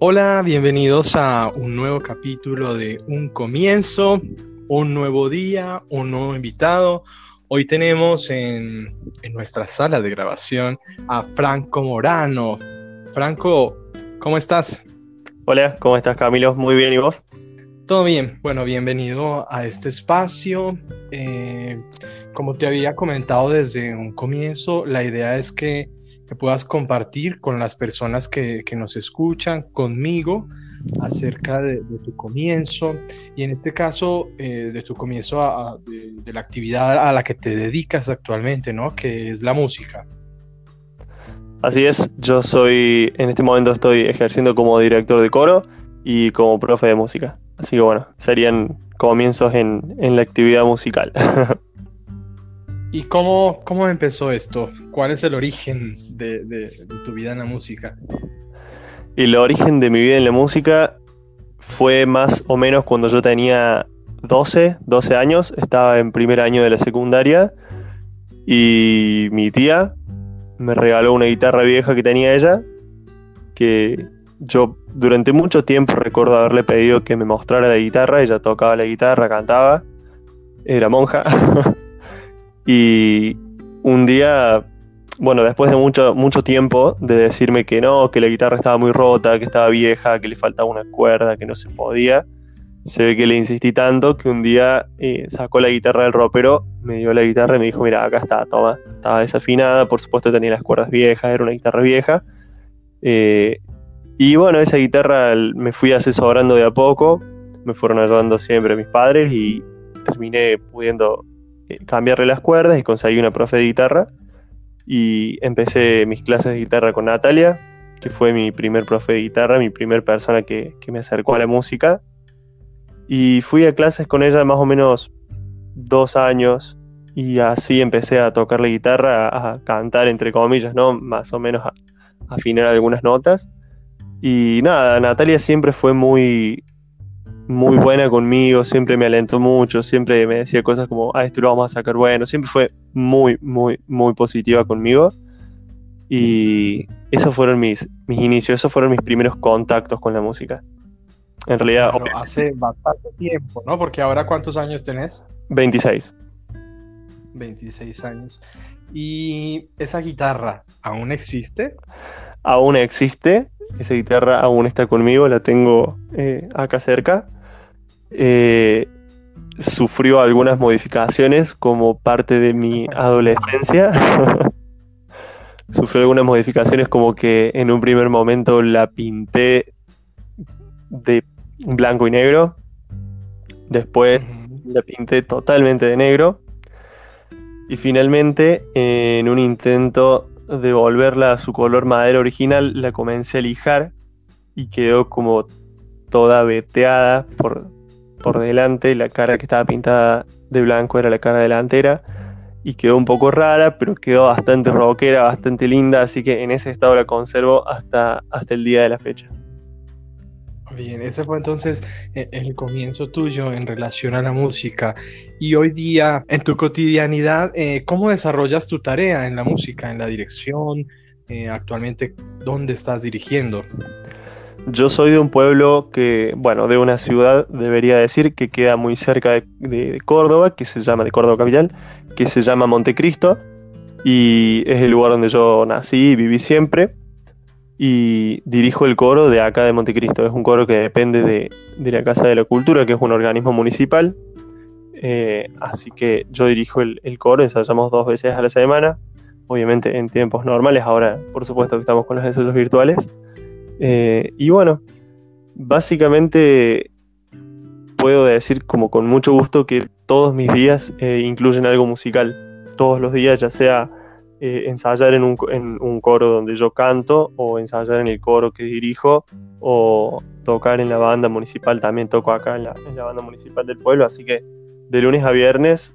Hola, bienvenidos a un nuevo capítulo de Un Comienzo, un nuevo día, un nuevo invitado. Hoy tenemos en, nuestra sala de grabación a Franco Morano. Franco, ¿cómo estás? Hola, ¿cómo estás Camilo? Muy bien, ¿y vos? Todo bien, bueno, bienvenido a este espacio. Eh, como te había comentado desde un comienzo, la idea es que que puedas compartir con las personas que, nos escuchan, conmigo, acerca de, tu comienzo y en este caso eh, de tu comienzo de, la actividad a la que te dedicas actualmente, ¿no? Que es la música. Así es, yo soy, en este momento estoy ejerciendo como director de coro y como profe de música. Así que bueno, serían comienzos en, en la actividad musical. ¿Y cómo, cómo empezó esto? ¿Cuál es el origen de, tu vida en la música? El origen de mi vida en la música fue más o menos cuando yo tenía 12, 12 años, estaba en primer año de la secundaria y mi tía me regaló una guitarra vieja que tenía ella, que yo durante mucho tiempo recuerdo haberle pedido que me mostrara la guitarra, ella tocaba la guitarra, cantaba, era monja. Y un día, bueno, después de mucho, mucho tiempo de decirme que no, que la guitarra estaba muy rota, que estaba vieja, que le faltaba una cuerda, que no se podía, se ve que le insistí tanto que un día eh, sacó la guitarra del ropero, me dio la guitarra y me dijo, mira, acá está, toma. Estaba desafinada, por supuesto tenía las cuerdas viejas, era una guitarra vieja. Eh, y bueno, esa guitarra me fui asesorando de a poco, me fueron ayudando siempre mis padres y terminé pudiendo cambiarle las cuerdas y conseguí una profe de guitarra. Y empecé mis clases de guitarra con Natalia, que fue mi primer profe de guitarra, mi primer persona que, me acercó a la música. Y fui a clases con ella más o menos dos años y así empecé a tocar la guitarra, a cantar entre comillas, ¿no? Más o menos a, a afinar algunas notas. Y nada, Natalia siempre fue muy, muy buena conmigo, siempre me alentó mucho, siempre me decía cosas como, ah, esto lo vamos a sacar bueno, siempre fue muy, muy, muy positiva conmigo. Y esos fueron mis, mis inicios, esos fueron mis primeros contactos con la música. En realidad... hace bastante tiempo, ¿no? Porque ahora ¿cuántos años tenés? 26. 26 años. ¿Y esa guitarra aún existe? Aún existe. Esa guitarra aún está conmigo, la tengo eh, acá cerca. Eh, sufrió algunas modificaciones como parte de mi adolescencia. sufrió algunas modificaciones como que en un primer momento la pinté de blanco y negro. Después la pinté totalmente de negro. Y finalmente, en un intento de volverla a su color madera original, la comencé a lijar y quedó como toda veteada por, por delante, la cara que estaba pintada de blanco era la cara delantera y quedó un poco rara, pero quedó bastante rockera, bastante linda, así que en ese estado la conservo hasta, hasta el día de la fecha. Bien, ese fue entonces eh, el comienzo tuyo en relación a la música. Y hoy día, en tu cotidianidad, eh, ¿cómo desarrollas tu tarea en la música, en la dirección? Eh, actualmente, ¿dónde estás dirigiendo? Yo soy de un pueblo que, bueno, de una ciudad, debería decir, que queda muy cerca de, Córdoba, que se llama, de Córdoba capital, que se llama Montecristo, y es el lugar donde yo nací y viví siempre, y dirijo el coro de acá de Montecristo. Es un coro que depende de, la Casa de la Cultura, que es un organismo municipal, eh, así que yo dirijo el, el coro, ensayamos dos veces a la semana, obviamente en tiempos normales, ahora por supuesto que estamos con los ensayos virtuales. Eh, y bueno, básicamente puedo decir como con mucho gusto que todos mis días eh, incluyen algo musical. Todos los días, ya sea eh, ensayar en un, coro donde yo canto, o ensayar en el coro que dirijo, o tocar en la banda municipal, también toco acá en la, en la banda municipal del pueblo, así que de lunes a viernes,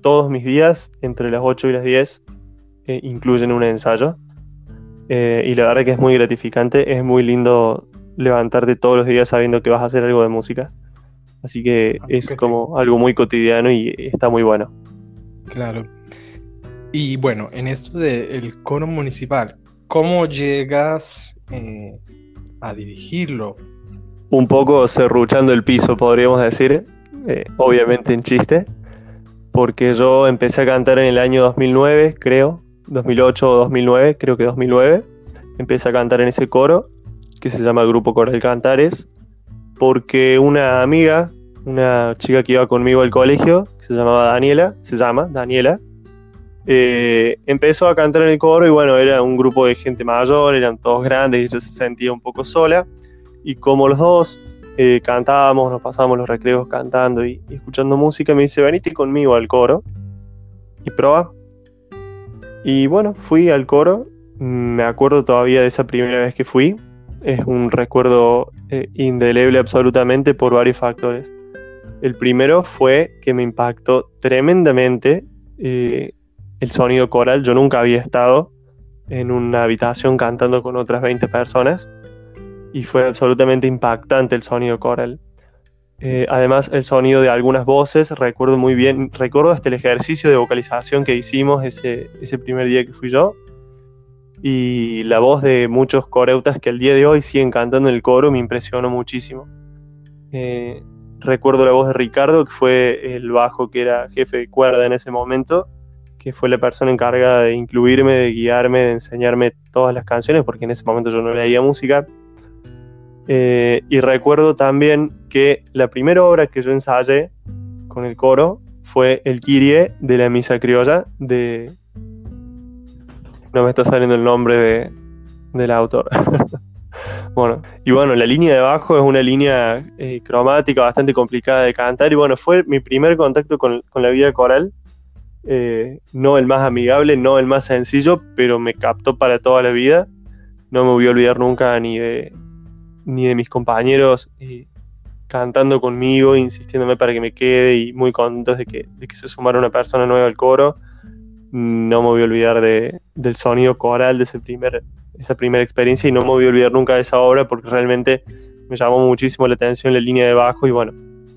todos mis días, entre las 8 y las 10, incluyen un ensayo. Eh, y la verdad que es muy gratificante, es muy lindo levantarte todos los días sabiendo que vas a hacer algo de música. Así que ah, es como algo muy cotidiano y está muy bueno. Claro. Y bueno, en esto del coro municipal, ¿cómo llegas eh, a dirigirlo. Un poco serruchando el piso, podríamos decir, eh, obviamente en chiste, porque yo empecé a cantar en el año 2009, creo, 2008 o 2009, creo que 2009, empecé a cantar en ese coro que se llama Grupo Coral Cantares, porque una amiga, una chica que iba conmigo al colegio, que se llamaba Daniela, se llama Daniela, eh, empezó a cantar en el coro y bueno, era un grupo de gente mayor, eran todos grandes y ella se sentía un poco sola. Y como los dos eh, cantábamos, nos pasábamos los recreos cantando y, escuchando música, me dice, veniste conmigo al coro y proba. Y bueno, fui al coro, me acuerdo todavía de esa primera vez que fui, es un recuerdo eh, indeleble absolutamente por varios factores. El primero fue que me impactó tremendamente eh, el sonido coral. Yo nunca había estado en una habitación cantando con otras 20 personas y fue absolutamente impactante el sonido coral. Eh, además, el sonido de algunas voces, recuerdo muy bien, recuerdo hasta el ejercicio de vocalización que hicimos ese, ese primer día que fui yo. Y la voz de muchos coreutas que al día de hoy siguen cantando en el coro me impresionó muchísimo. Eh, recuerdo la voz de Ricardo, que fue el bajo que era jefe de cuerda en ese momento, que fue la persona encargada de incluirme, de guiarme, de enseñarme todas las canciones, porque en ese momento yo no leía música eh, y recuerdo también que la primera obra que yo ensayé con el coro fue el Kyrie de la Misa Criolla de... No me está saliendo el nombre de, del autor. bueno, y bueno, la línea de bajo es una línea eh, cromática bastante complicada de cantar y bueno, fue mi primer contacto con, la vida coral. Eh, no el más amigable, no el más sencillo, pero me captó para toda la vida. No me voy a olvidar nunca ni de, ni de mis compañeros cantando conmigo, insistiéndome para que me quede y muy contentos de que, de que se sumara una persona nueva al coro. No me voy a olvidar de, del sonido coral de ese primer, esa primera experiencia y no me voy a olvidar nunca de esa obra porque realmente me llamó muchísimo la atención la línea de bajo y bueno,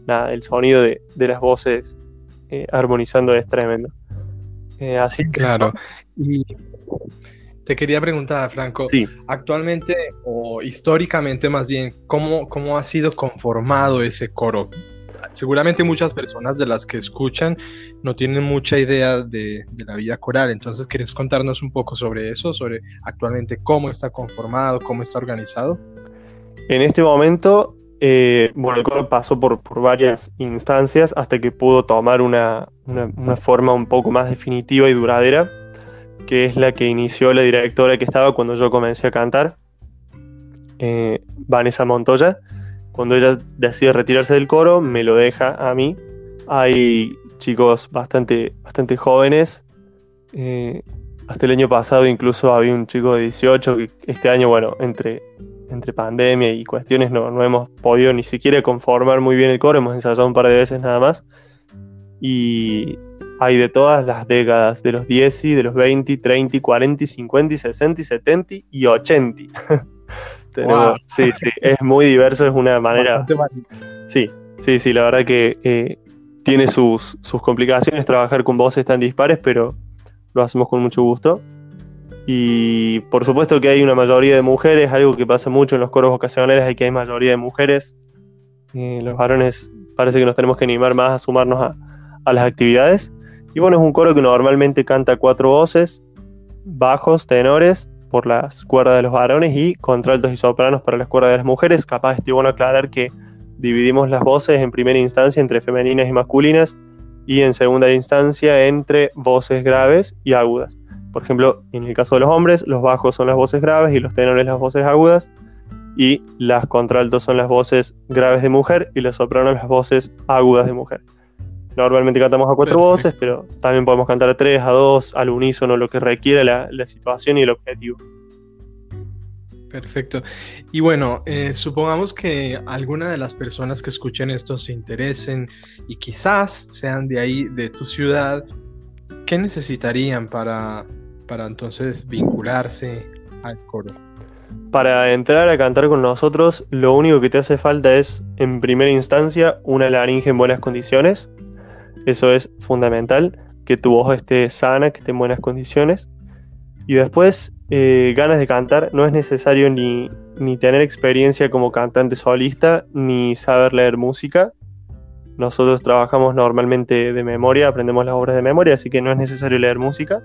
nada, el sonido de, de las voces eh, armonizando es tremendo. Eh, así claro. Y te quería preguntar, Franco, actualmente o históricamente más bien, ¿cómo, ¿cómo ha sido conformado ese coro? Seguramente muchas personas de las que escuchan no tienen mucha idea de, la vida coral, entonces ¿quieres contarnos un poco sobre eso, sobre actualmente cómo está conformado, cómo está organizado? En este momento, eh, bueno, el coro pasó por, por, varias instancias hasta que pudo tomar una, una forma un poco más definitiva y duradera que es la que inició la directora que estaba cuando yo comencé a cantar, eh, Vanessa Montoya. Cuando ella decide retirarse del coro, me lo deja a mí. Hay chicos bastante, bastante jóvenes. Eh, hasta el año pasado incluso había un chico de 18 que este año, bueno, entre, entre pandemia y cuestiones no, no hemos podido ni siquiera conformar muy bien el coro, hemos ensayado un par de veces nada más. Y hay de todas las décadas, de los 10, de los 20, 30, 40, 50, 60, 70 y 80. Sí, sí, es muy diverso, es una manera... Sí, sí, sí, la verdad que eh, tiene sus, sus complicaciones trabajar con voces tan dispares, pero lo hacemos con mucho gusto. Y por supuesto que hay una mayoría de mujeres, algo que pasa mucho en los coros vocacionales, hay que hay mayoría de mujeres. Eh, los varones parece que nos tenemos que animar más a sumarnos a, a las actividades. Y bueno, es un coro que normalmente canta cuatro voces, bajos, tenores, por las cuerdas de los varones y contraltos y sopranos para las cuerdas de las mujeres. Capaz estoy bueno aclarar que dividimos las voces en primera instancia entre femeninas y masculinas y en segunda instancia entre voces graves y agudas. Por ejemplo, en el caso de los hombres, los bajos son las voces graves y los tenores las voces agudas y las contraltos son las voces graves de mujer y los sopranos las voces agudas de mujer. Normalmente cantamos a cuatro voces, pero también podemos cantar a tres, a dos, al unísono, lo que requiera la, situación y el objetivo. Perfecto. Y bueno, eh, supongamos que alguna de las personas que escuchen esto se interesen y quizás sean de ahí, de tu ciudad, ¿qué necesitarían para, para entonces vincularse al coro? Para entrar a cantar con nosotros, lo único que te hace falta es, en primera instancia, una laringe en buenas condiciones, eso es fundamental, que tu voz esté sana, que esté en buenas condiciones. Y después, eh, ganas de cantar, no es necesario ni, ni tener experiencia como cantante solista, ni saber leer música. Nosotros trabajamos normalmente de memoria, aprendemos las obras de memoria, así que no es necesario leer música.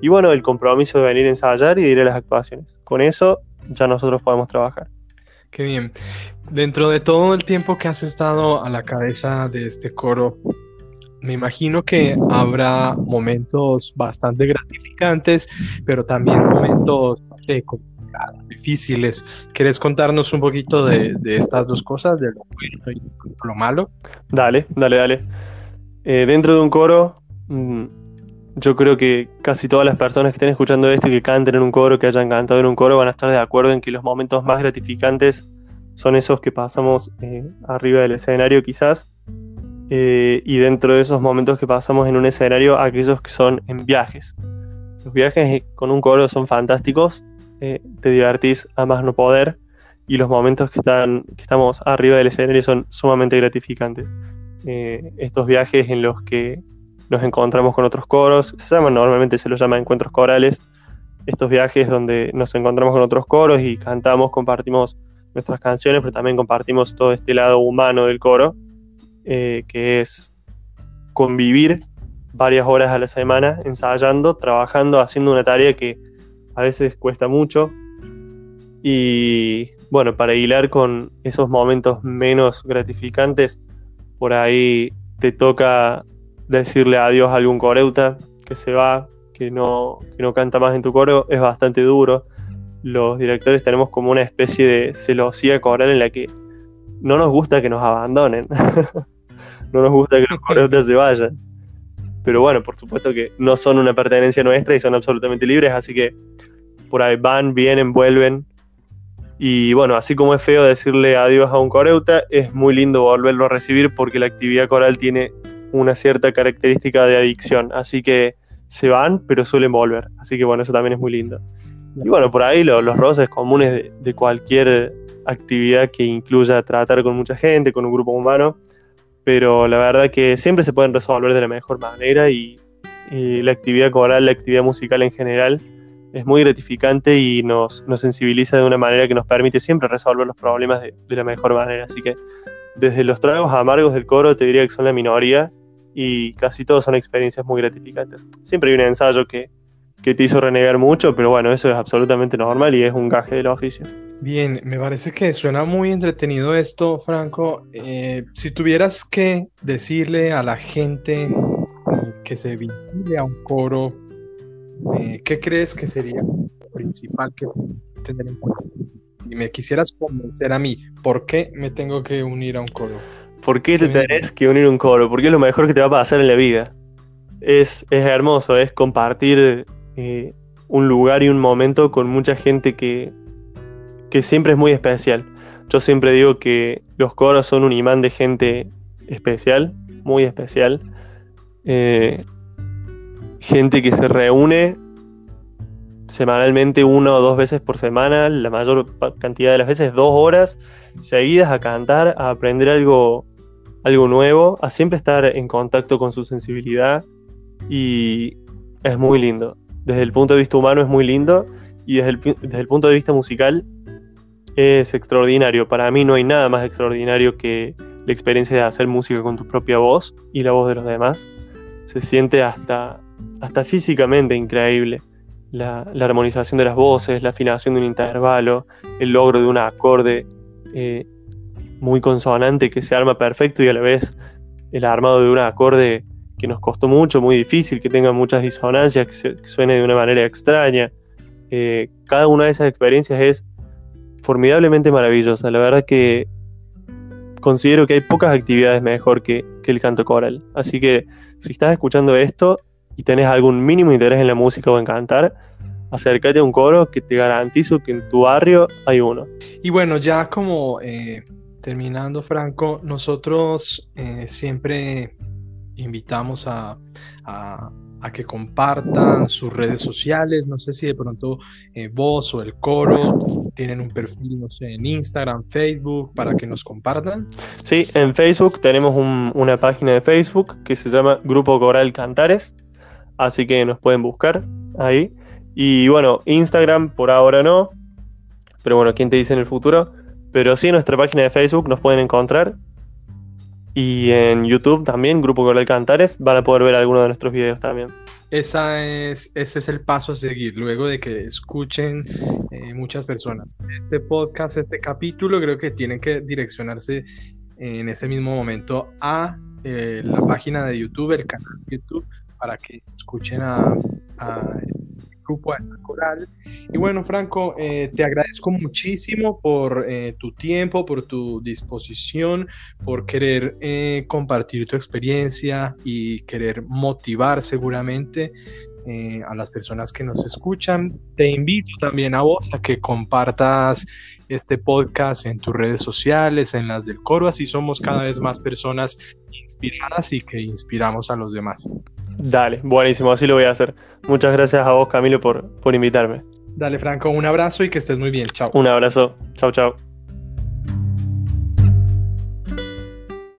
Y bueno, el compromiso de venir a ensayar y de ir a las actuaciones. Con eso ya nosotros podemos trabajar. Qué bien. Dentro de todo el tiempo que has estado a la cabeza de este coro, me imagino que habrá momentos bastante gratificantes, pero también momentos difíciles. ¿Quieres contarnos un poquito de, estas dos cosas, de lo bueno y lo malo? Dale, dale, dale. Eh, dentro de un coro, mm, yo creo que casi todas las personas que estén escuchando esto y que canten en un coro, que hayan cantado en un coro, van a estar de acuerdo en que los momentos más gratificantes son esos que pasamos eh, arriba del escenario quizás. Eh, y dentro de esos momentos que pasamos en un escenario, aquellos que son en viajes. Los viajes con un coro son fantásticos, eh, te divertís a más no poder y los momentos que, están, que estamos arriba del escenario son sumamente gratificantes. estos viajes en los que nos encontramos con otros coros, se llaman, normalmente se los llama encuentros corales, estos viajes donde nos encontramos con otros coros y cantamos, compartimos nuestras canciones, pero también compartimos todo este lado humano del coro, eh, que es convivir varias horas a la semana ensayando, trabajando, haciendo una tarea que a veces cuesta mucho. Y bueno, para hilar con esos momentos menos gratificantes, por ahí te toca decirle adiós a algún coreuta que se va, que no, que no canta más en tu coro, es bastante duro. Los directores tenemos como una especie de celosía coral en la que no nos gusta que nos abandonen. no nos gusta que los coreutas se vayan. Pero bueno, por supuesto que no son una pertenencia nuestra y son absolutamente libres, así que por ahí van, vienen, vuelven. Y bueno, así como es feo decirle adiós a un coreuta, es muy lindo volverlo a recibir porque la actividad coral tiene una cierta característica de adicción, así que se van, pero suelen volver, así que bueno, eso también es muy lindo. Y bueno, por ahí los roces comunes de, cualquier actividad que incluya tratar con mucha gente, con un grupo humano, pero la verdad que siempre se pueden resolver de la mejor manera y, la actividad coral, la actividad musical en general, es muy gratificante y nos, sensibiliza de una manera que nos permite siempre resolver los problemas de, de la mejor manera. Así que desde los tragos amargos del coro te diría que son la minoría y casi todos son experiencias muy gratificantes. Siempre hay un ensayo que, te hizo renegar mucho, pero bueno, eso es absolutamente normal y es un gaje del oficio. Bien, me parece que suena muy entretenido esto, Franco. Eh, si tuvieras que decirle a la gente que se vincule a un coro, eh, ¿qué crees que sería lo principal que tener en cuenta? Y me quisieras convencer a mí, ¿por qué me tengo que unir a un coro? ¿Por qué te tenés que unir a un coro? Porque es lo mejor que te va a pasar en la vida. Es, es hermoso, es compartir eh, un lugar y un momento con mucha gente que, que siempre es muy especial. Yo siempre digo que los coros son un imán de gente especial, muy especial. Eh, gente que se reúne semanalmente una o dos veces por semana, la mayor cantidad de las veces dos horas seguidas a cantar, a aprender algo, algo nuevo, a siempre estar en contacto con su sensibilidad y es muy lindo. Desde el punto de vista humano es muy lindo y desde el, punto de vista musical es extraordinario. Para mí no hay nada más extraordinario que la experiencia de hacer música con tu propia voz y la voz de los demás. Se siente hasta, hasta físicamente increíble la, armonización de las voces, la afinación de un intervalo, el logro de un acorde eh, muy consonante que se arma perfecto y a la vez el armado de un acorde que nos costó mucho, muy difícil, que tenga muchas disonancias, que, suene de una manera extraña. Eh, cada una de esas experiencias es formidablemente maravillosa. La verdad que considero que hay pocas actividades mejor que, el canto coral. Así que si estás escuchando esto, y tenés algún mínimo interés en la música o en cantar, acércate a un coro que te garantizo que en tu barrio hay uno. Y bueno, ya como eh, terminando, Franco, nosotros eh, siempre invitamos a, que compartan sus redes sociales. No sé si de pronto eh, vos o el coro tienen un perfil, no sé, en Instagram, Facebook, para que nos compartan. Sí, en Facebook tenemos una página de Facebook que se llama Grupo Coral Cantares así que nos pueden buscar ahí. Y bueno, Instagram por ahora no, pero bueno, ¿quién te dice en el futuro? Pero sí en nuestra página de Facebook nos pueden encontrar. Y en YouTube también, Grupo Coral Cantares, van a poder ver algunos de nuestros videos también. Esa es, ese es el paso a seguir luego de que escuchen eh, muchas personas. Este podcast, este capítulo, creo que tienen que direccionarse en ese mismo momento a eh, la página de YouTube, el canal de YouTube, para que escuchen a, este grupo, a esta coral. Y bueno, Franco, eh, te agradezco muchísimo por eh, tu tiempo, por tu disposición, por querer compartir tu experiencia y querer motivar seguramente a las personas que nos escuchan. Te invito también a vos a que compartas este podcast en tus redes sociales, en las del coro, así somos cada vez más personas inspiradas y que inspiramos a los demás. Dale, buenísimo, así lo voy a hacer. Muchas gracias a vos, Camilo, por, por invitarme. Dale, Franco, un abrazo y que estés muy bien. Chao. Un abrazo. Chao, chao.